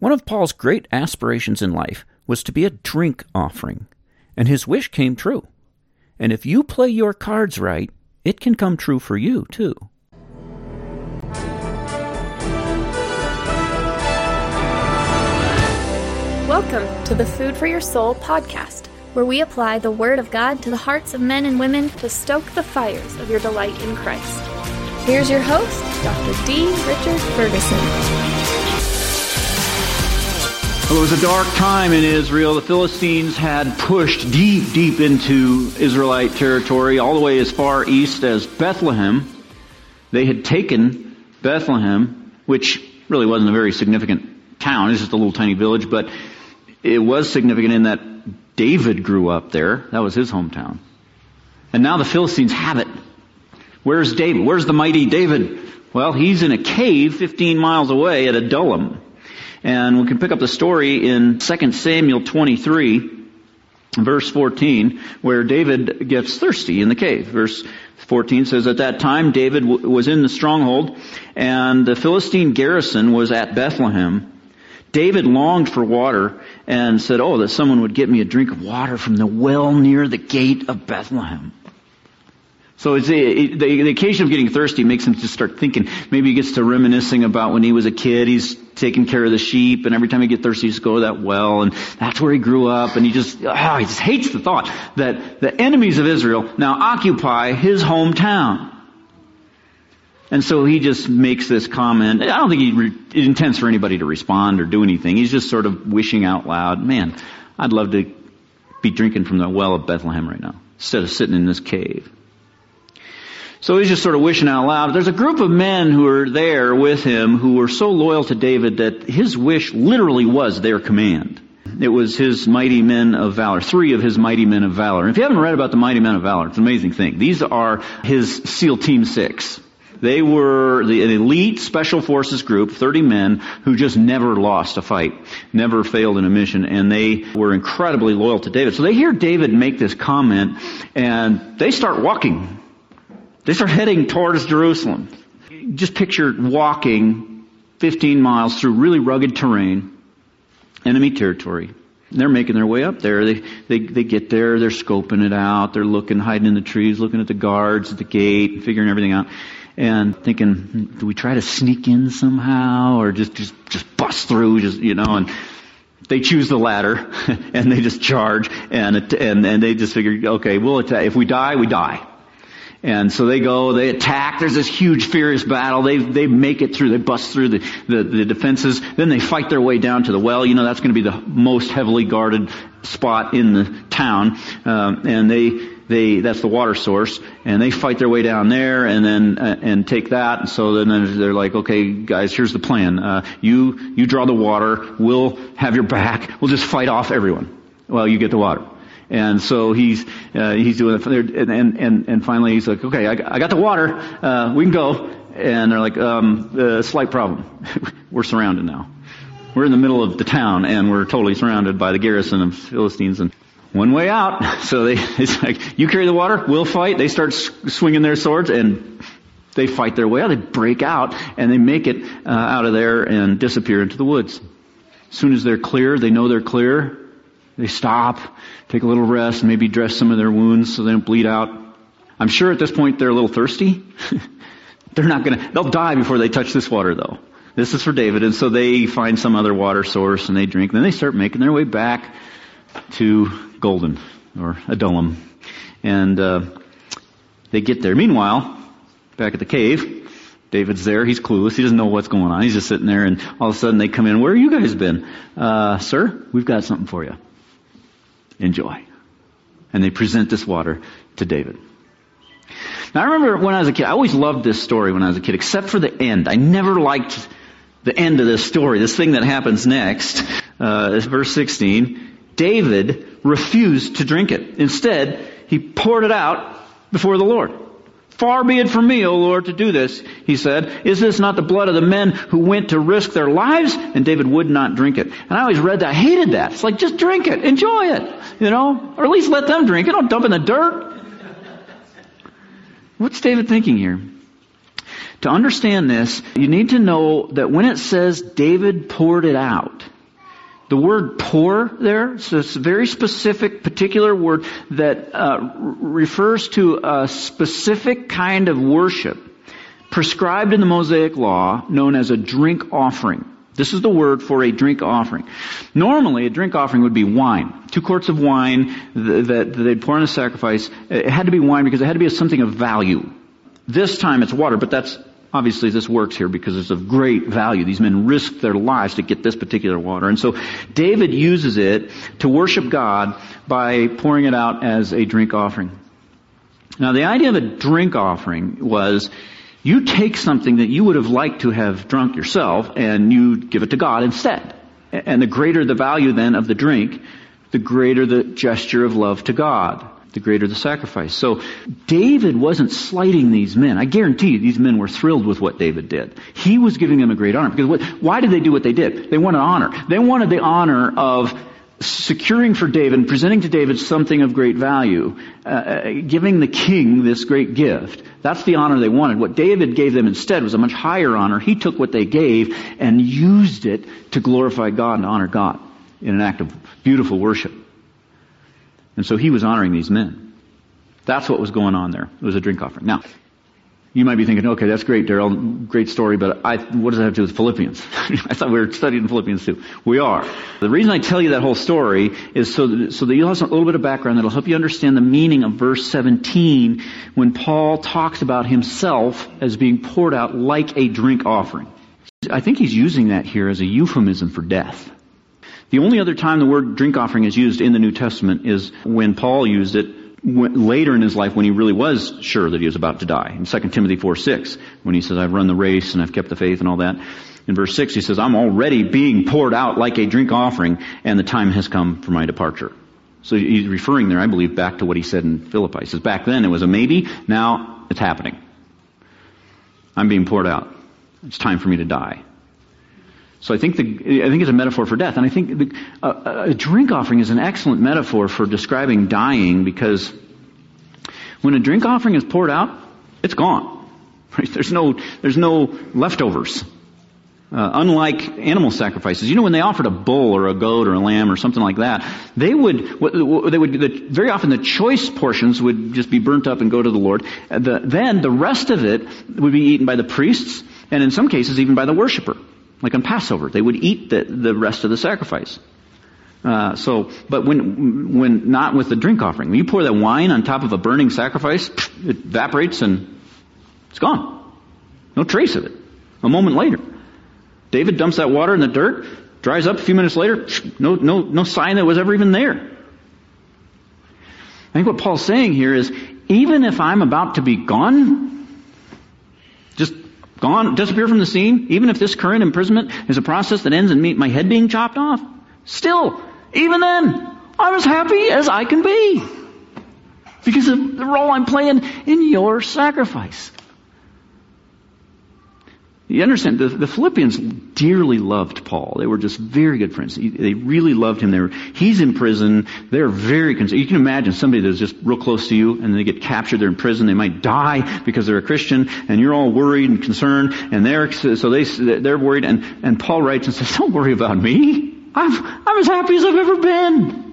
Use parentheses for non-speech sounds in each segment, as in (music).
One of Paul's great aspirations in life was to be a drink offering, and his wish came true. And if you play your cards right, it can come true for you, too. Welcome to the Food for Your Soul podcast, where we apply the Word of God to the hearts of men and women to stoke the fires of your delight in Christ. Here's your host, Dr. D. Richard Ferguson. Well, it was a dark time in Israel. The Philistines had pushed deep, deep into Israelite territory, all the way as far east as Bethlehem. They had taken Bethlehem, which really wasn't a very significant town. It's just a little tiny village, but it was significant in that David grew up there. That was his hometown. And now the Philistines have it. Where's David? Where's the mighty David? Well, he's in a cave 15 miles away at Adullam. And we can pick up the story in 2 Samuel 23, verse 14, where David gets thirsty in the cave. Verse 14 says, At that time David w- was in the stronghold, and the Philistine garrison was at Bethlehem. David longed for water and said, Oh, that someone would get me a drink of water from the well near the gate of Bethlehem. So it's the, the, the, occasion of getting thirsty makes him just start thinking. Maybe he gets to reminiscing about when he was a kid. He's taking care of the sheep, and every time he gets thirsty, he just go to that well, and that's where he grew up. And he just, oh, he just hates the thought that the enemies of Israel now occupy his hometown. And so he just makes this comment. I don't think he re- intends for anybody to respond or do anything. He's just sort of wishing out loud, man, I'd love to be drinking from the well of Bethlehem right now instead of sitting in this cave. So he's just sort of wishing out loud. There's a group of men who are there with him who were so loyal to David that his wish literally was their command. It was his mighty men of valor, three of his mighty men of valor. And if you haven't read about the mighty men of valor, it's an amazing thing. These are his SEAL Team 6. They were the, an elite special forces group, 30 men, who just never lost a fight, never failed in a mission, and they were incredibly loyal to David. So they hear David make this comment, and they start walking they start heading towards Jerusalem. Just picture walking 15 miles through really rugged terrain, enemy territory. They're making their way up there. They, they, they get there, they're scoping it out, they're looking, hiding in the trees, looking at the guards at the gate, figuring everything out, and thinking, do we try to sneak in somehow, or just, just, just bust through, just, you know, and they choose the latter, (laughs) and they just charge, and, and, and they just figure, okay, we'll attack. If we die, we die. And so they go, they attack, there's this huge furious battle, they, they make it through, they bust through the, the, the defenses, then they fight their way down to the well, you know, that's gonna be the most heavily guarded spot in the town, um, and they, they, that's the water source, and they fight their way down there, and then, uh, and take that, And so then they're like, okay guys, here's the plan, uh, you, you draw the water, we'll have your back, we'll just fight off everyone. Well, you get the water. And so he's uh, he's doing it, and, and and finally he's like, okay, I, I got the water, uh, we can go. And they're like, um, uh, slight problem, (laughs) we're surrounded now. We're in the middle of the town, and we're totally surrounded by the garrison of Philistines, and one way out. (laughs) So they, it's like, you carry the water, we'll fight. They start swinging their swords, and they fight their way out. They break out, and they make it uh, out of there and disappear into the woods. As soon as they're clear, they know they're clear. They stop, take a little rest, maybe dress some of their wounds so they don't bleed out. I'm sure at this point they're a little thirsty. (laughs) they're not gonna, they'll die before they touch this water though. This is for David, and so they find some other water source and they drink. Then they start making their way back to Golden or Adullam, and uh, they get there. Meanwhile, back at the cave, David's there. He's clueless. He doesn't know what's going on. He's just sitting there, and all of a sudden they come in. Where have you guys been, uh, sir? We've got something for you. Enjoy. And they present this water to David. Now I remember when I was a kid, I always loved this story when I was a kid, except for the end. I never liked the end of this story, this thing that happens next. Uh, verse 16. David refused to drink it. Instead, he poured it out before the Lord. Far be it from me, O Lord, to do this, he said. Is this not the blood of the men who went to risk their lives? And David would not drink it. And I always read that. I hated that. It's like, just drink it. Enjoy it. You know? Or at least let them drink it. Don't dump in the dirt. What's David thinking here? To understand this, you need to know that when it says David poured it out, The word pour there is a very specific, particular word that uh, refers to a specific kind of worship prescribed in the Mosaic Law known as a drink offering. This is the word for a drink offering. Normally, a drink offering would be wine. Two quarts of wine that they'd pour on a sacrifice. It had to be wine because it had to be something of value. This time it's water, but that's obviously this works here because it's of great value. These men risked their lives to get this particular water. And so David uses it to worship God by pouring it out as a drink offering. Now the idea of a drink offering was you take something that you would have liked to have drunk yourself and you give it to God instead. And the greater the value then of the drink, the greater the gesture of love to God, the greater the sacrifice. So David wasn't slighting these men. I guarantee you these men were thrilled with what David did. He was giving them a great honor. Because what, why did they do what they did? They wanted honor. They wanted the honor of securing for David presenting to David something of great value, uh, uh, giving the king this great gift. That's the honor they wanted. What David gave them instead was a much higher honor. He took what they gave and used it to glorify God and honor God in an act of beautiful worship. And so he was honoring these men. That's what was going on there. It was a drink offering. Now, you might be thinking, okay, that's great, Daryl, great story, but I, what does that have to do with Philippians? (laughs) I thought we were studying Philippians too. We are. The reason I tell you that whole story is so that, so that you'll have a little bit of background that'll help you understand the meaning of verse 17 when Paul talks about himself as being poured out like a drink offering. I think he's using that here as a euphemism for death. The only other time the word drink offering is used in the New Testament is when Paul used it later in his life when he really was sure that he was about to die. In 2 Timothy 4, 6, when he says, I've run the race and I've kept the faith and all that. In verse 6, he says, I'm already being poured out like a drink offering and the time has come for my departure. So he's referring there, I believe, back to what he said in Philippi. He says, back then it was a maybe, now it's happening. I'm being poured out. It's time for me to die. So I think the, I think it's a metaphor for death, and I think the, a, a drink offering is an excellent metaphor for describing dying because when a drink offering is poured out, it's gone. (laughs) Right? There's no there's no leftovers. Uh, unlike animal sacrifices, you know, when they offered a bull or a goat or a lamb or something like that, they would, they would, the, very often the choice portions would just be burnt up and go to the Lord. The, then the rest of it would be eaten by the priests, and in some cases even by the worshiper. Like on Passover, they would eat the, the rest of the sacrifice. Uh, so, but when, when not with the drink offering, when you pour that wine on top of a burning sacrifice, it evaporates and it's gone. No trace of it. A moment later, David dumps that water in the dirt, dries up a few minutes later, no, no, no sign that was ever even there. I think what Paul's saying here is, even if I'm about to be gone, Gone, disappear from the scene, even if this current imprisonment is a process that ends in me, my head being chopped off. Still, even then, I'm as happy as I can be. Because of the role I'm playing in your sacrifice. You understand, the, the, Philippians dearly loved Paul. They were just very good friends. They really loved him. They were, he's in prison. They're very concerned. You can imagine somebody that's just real close to you and they get captured, they're in prison, they might die because they're a Christian and you're all worried and concerned and they're, so they, they're worried and, and Paul writes and says, don't worry about me. I'm, I'm as happy as I've ever been.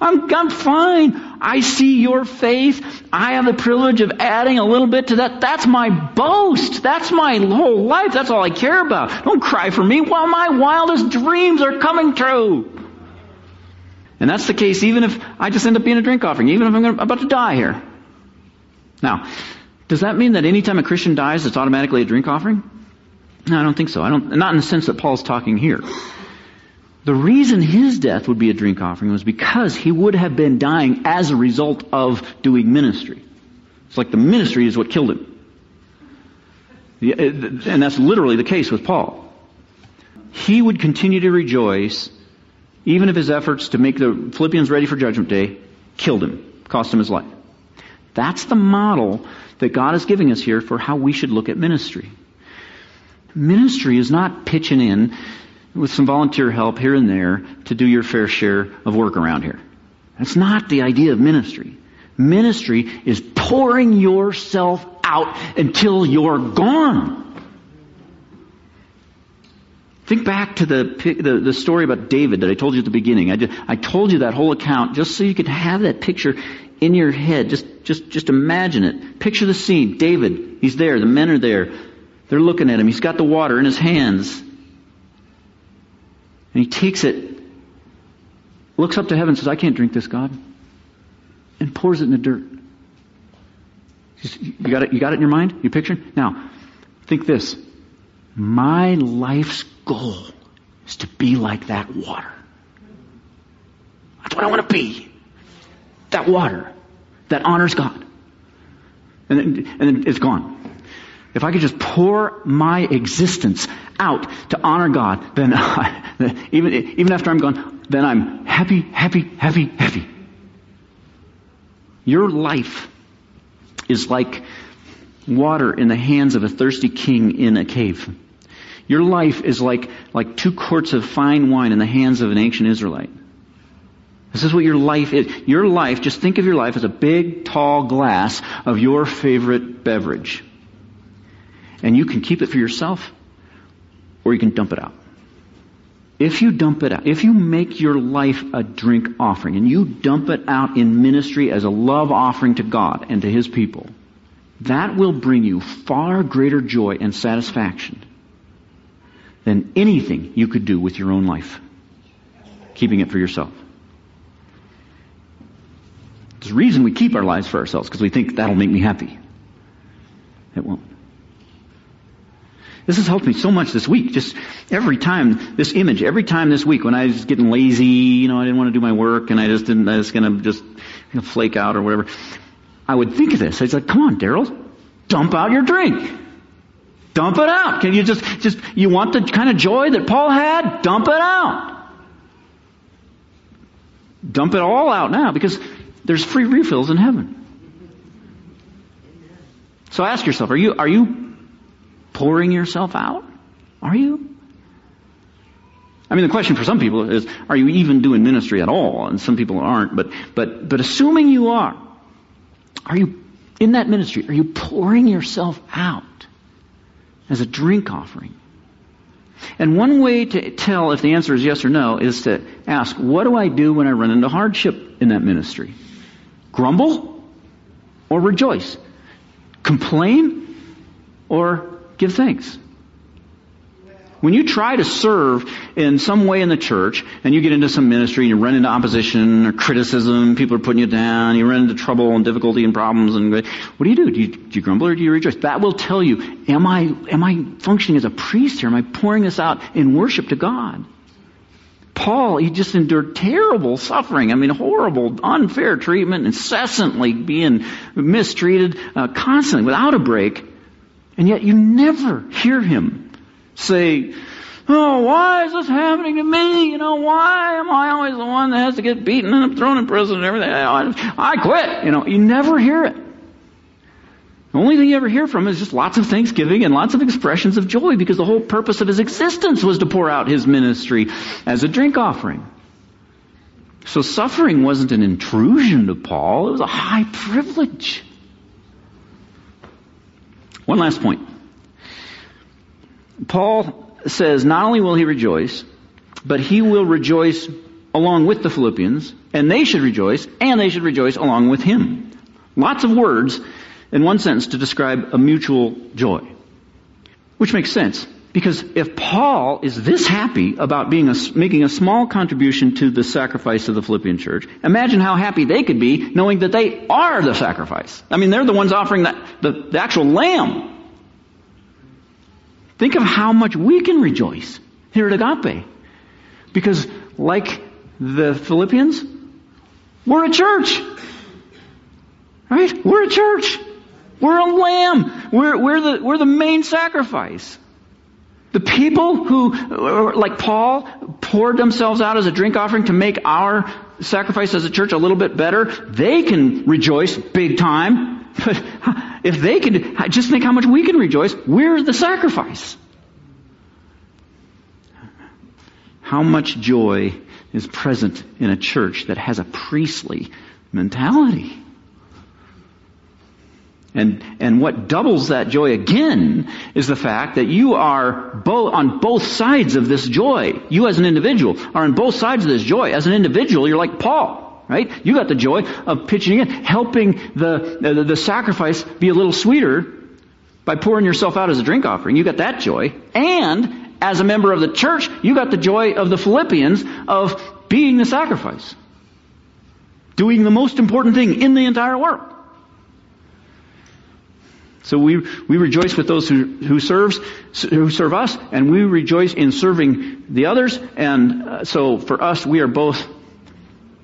I'm, I'm fine. I see your faith. I have the privilege of adding a little bit to that. That's my boast. That's my whole life. That's all I care about. Don't cry for me while my wildest dreams are coming true. And that's the case even if I just end up being a drink offering, even if I'm about to die here. Now, does that mean that anytime a Christian dies, it's automatically a drink offering? No, I don't think so. I don't, not in the sense that Paul's talking here. The reason his death would be a drink offering was because he would have been dying as a result of doing ministry. It's like the ministry is what killed him. And that's literally the case with Paul. He would continue to rejoice even if his efforts to make the Philippians ready for judgment day killed him, cost him his life. That's the model that God is giving us here for how we should look at ministry. Ministry is not pitching in with some volunteer help here and there to do your fair share of work around here. That's not the idea of ministry. Ministry is pouring yourself out until you're gone. Think back to the, the, the, story about David that I told you at the beginning. I, just, I told you that whole account just so you could have that picture in your head. Just, just, just imagine it. Picture the scene. David, he's there. The men are there. They're looking at him. He's got the water in his hands. He takes it, looks up to heaven says, I can't drink this, God. And pours it in the dirt. You got it, you got it in your mind? You picture? Now, think this. My life's goal is to be like that water. That's what I want to be. That water that honors God. And and then it's gone. If I could just pour my existence out to honor God, then I, (laughs) even, even after I'm gone, then I'm happy, happy, happy, happy. Your life is like water in the hands of a thirsty king in a cave. Your life is like, like two quarts of fine wine in the hands of an ancient Israelite. This is what your life is. Your life, just think of your life as a big, tall glass of your favorite beverage. And you can keep it for yourself, or you can dump it out. If you dump it out, if you make your life a drink offering and you dump it out in ministry as a love offering to God and to His people, that will bring you far greater joy and satisfaction than anything you could do with your own life, keeping it for yourself. There's a reason we keep our lives for ourselves, because we think that'll make me happy. It won't. This has helped me so much this week. Just every time, this image, every time this week when I was getting lazy, you know, I didn't want to do my work and I just didn't, I was going to just you know, flake out or whatever. I would think of this. I was like, come on, Daryl, dump out your drink. Dump it out. Can you just, just, you want the kind of joy that Paul had? Dump it out. Dump it all out now because there's free refills in heaven. So ask yourself, are you, are you pouring yourself out? Are you? I mean, the question for some people is, are you even doing ministry at all? And some people aren't, but, but, but assuming you are, are you in that ministry? Are you pouring yourself out as a drink offering? And one way to tell if the answer is yes or no is to ask, what do I do when I run into hardship in that ministry? Grumble or rejoice? Complain or give thanks. When you try to serve in some way in the church and you get into some ministry and you run into opposition or criticism, people are putting you down, you run into trouble and difficulty and problems and what do you do? Do you, do you grumble or do you rejoice? That will tell you, am I, am I functioning as a priest here? Am I pouring this out in worship to God? Paul, he just endured terrible suffering. I mean, horrible, unfair treatment, incessantly being mistreated, uh, constantly, without a break. And yet you never hear him say, Oh, why is this happening to me? You know, why am I always the one that has to get beaten and thrown in prison and everything? I quit. You know, you never hear it. The only thing you ever hear from him is just lots of thanksgiving and lots of expressions of joy because the whole purpose of his existence was to pour out his ministry as a drink offering. So suffering wasn't an intrusion to Paul, it was a high privilege. One last point. Paul says not only will he rejoice, but he will rejoice along with the Philippians, and they should rejoice, and they should rejoice along with him. Lots of words in one sentence to describe a mutual joy. Which makes sense. Because if Paul is this happy about being a, making a small contribution to the sacrifice of the Philippian church, imagine how happy they could be knowing that they are the sacrifice. I mean, they're the ones offering the, the, the actual lamb. Think of how much we can rejoice here at Agape. Because like the Philippians, we're a church. Right? We're a church. We're a lamb. We're, we're, the, we're the main sacrifice. The people who, like Paul, poured themselves out as a drink offering to make our sacrifice as a church a little bit better, they can rejoice big time. (laughs) But if they can, just think how much we can rejoice. We're the sacrifice. How much joy is present in a church that has a priestly mentality? And, and what doubles that joy again is the fact that you are on both sides of this joy. You as an individual are on both sides of this joy. As an individual, you're like Paul, right? You got the joy of pitching in, helping the, the, the sacrifice be a little sweeter by pouring yourself out as a drink offering. You got that joy. And as a member of the church, you got the joy of the Philippians of being the sacrifice. Doing the most important thing in the entire world. So we, we rejoice with those who, who serves, who serve us, and we rejoice in serving the others. And uh, so for us, we are both,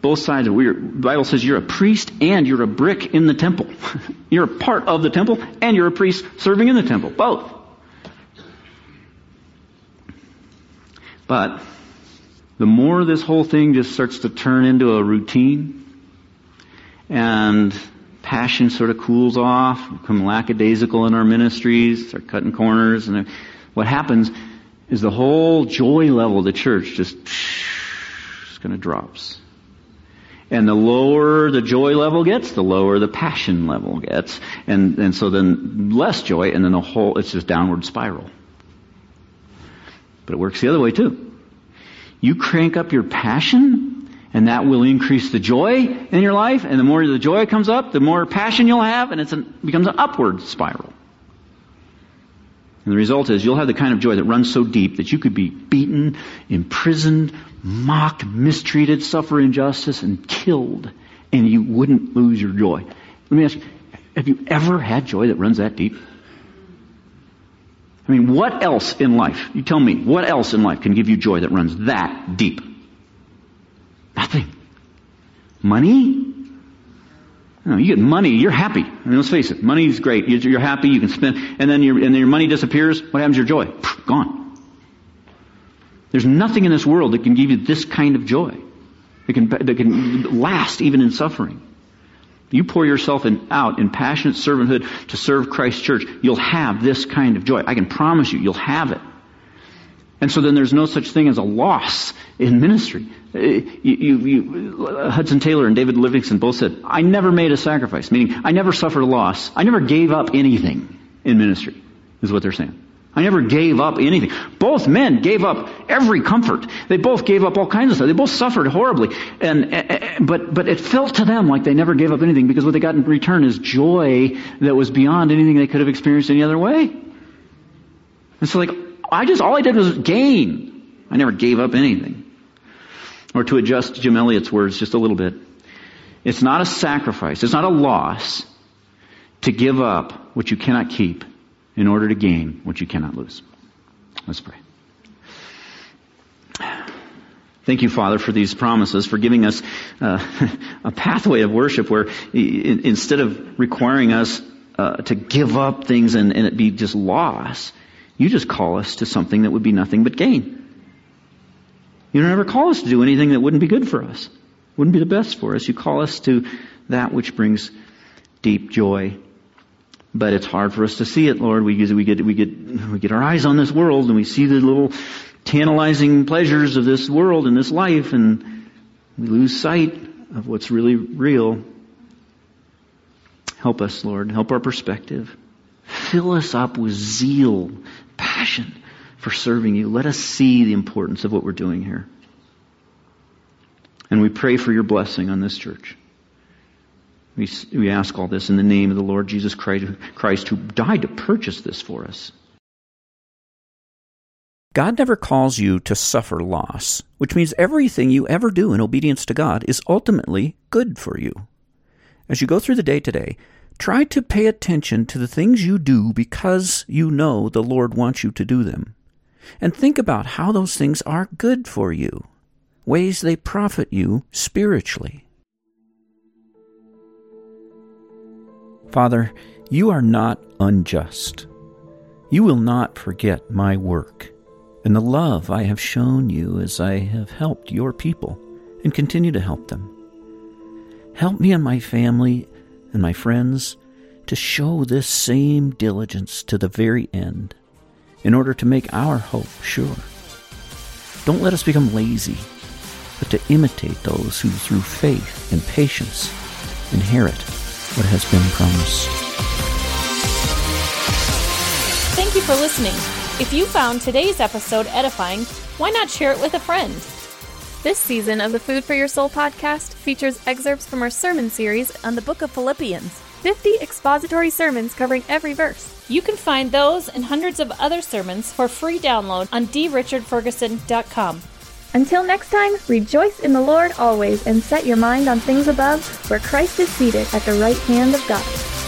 both sides. We are, the Bible says you're a priest and you're a brick in the temple. (laughs) you're a part of the temple and you're a priest serving in the temple. Both. But the more this whole thing just starts to turn into a routine and passion sort of cools off, become lackadaisical in our ministries, start cutting corners, and what happens is the whole joy level of the church just, just kind of drops. And the lower the joy level gets, the lower the passion level gets. And, and so then less joy, and then the whole, it's just downward spiral. But it works the other way too. You crank up your passion, and that will increase the joy in your life. And the more the joy comes up, the more passion you'll have, and it becomes an upward spiral. And the result is you'll have the kind of joy that runs so deep that you could be beaten, imprisoned, mocked, mistreated, suffer injustice, and killed, and you wouldn't lose your joy. Let me ask you, have you ever had joy that runs that deep? I mean, what else in life, you tell me, what else in life can give you joy that runs that deep? Money? No, you get money, you're happy. I mean, let's face it, money's great. You're happy, you can spend, and then your, and then your money disappears. What happens to your joy? Gone. There's nothing in this world that can give you this kind of joy. That can, that can last even in suffering. You pour yourself in, out in passionate servanthood to serve Christ's church, you'll have this kind of joy. I can promise you, you'll have it. And so then there's no such thing as a loss in ministry. Uh, you, you, you, Hudson Taylor and David Livingstone both said, I never made a sacrifice, meaning I never suffered a loss. I never gave up anything in ministry, is what they're saying. I never gave up anything. Both men gave up every comfort. They both gave up all kinds of stuff. They both suffered horribly. And, eh, eh, but, but it felt to them like they never gave up anything because what they got in return is joy that was beyond anything they could have experienced any other way. And so like, I just, all I did was gain. I never gave up anything. Or to adjust Jim Elliot's words just a little bit, it's not a sacrifice, it's not a loss to give up what you cannot keep in order to gain what you cannot lose. Let's pray. Thank you, Father, for these promises, for giving us uh, (laughs) a pathway of worship where instead of requiring us uh, to give up things and, and it be just loss, you just call us to something that would be nothing but gain. You don't ever call us to do anything that wouldn't be good for us, wouldn't be the best for us. You call us to that which brings deep joy. But it's hard for us to see it, Lord. We get, we get, we get, we get our eyes on this world and we see the little tantalizing pleasures of this world and this life and we lose sight of what's really real. Help us, Lord. Help our perspective. Fill us up with zeal, passion for serving you. Let us see the importance of what we're doing here. And we pray for your blessing on this church. We, we ask all this in the name of the Lord Jesus Christ, Christ, who died to purchase this for us. God never calls you to suffer loss, which means everything you ever do in obedience to God is ultimately good for you. As you go through the day today, try to pay attention to the things you do because you know the Lord wants you to do them and think about how those things are good for you, ways they profit you spiritually. Father, you are not unjust. You will not forget my work and the love I have shown you as I have helped your people and continue to help them. Help me and my family and my friends to show this same diligence to the very end in order to make our hope sure. Don't let us become lazy, but to imitate those who through faith and patience inherit what has been promised. Thank you for listening. If you found today's episode edifying, why not share it with a friend? This season of the Food for Your Soul podcast features excerpts from our sermon series on the book of Philippians 50 expository sermons covering every verse. You can find those and hundreds of other sermons for free download on drichardferguson.com. Until next time, rejoice in the Lord always and set your mind on things above, where Christ is seated at the right hand of God.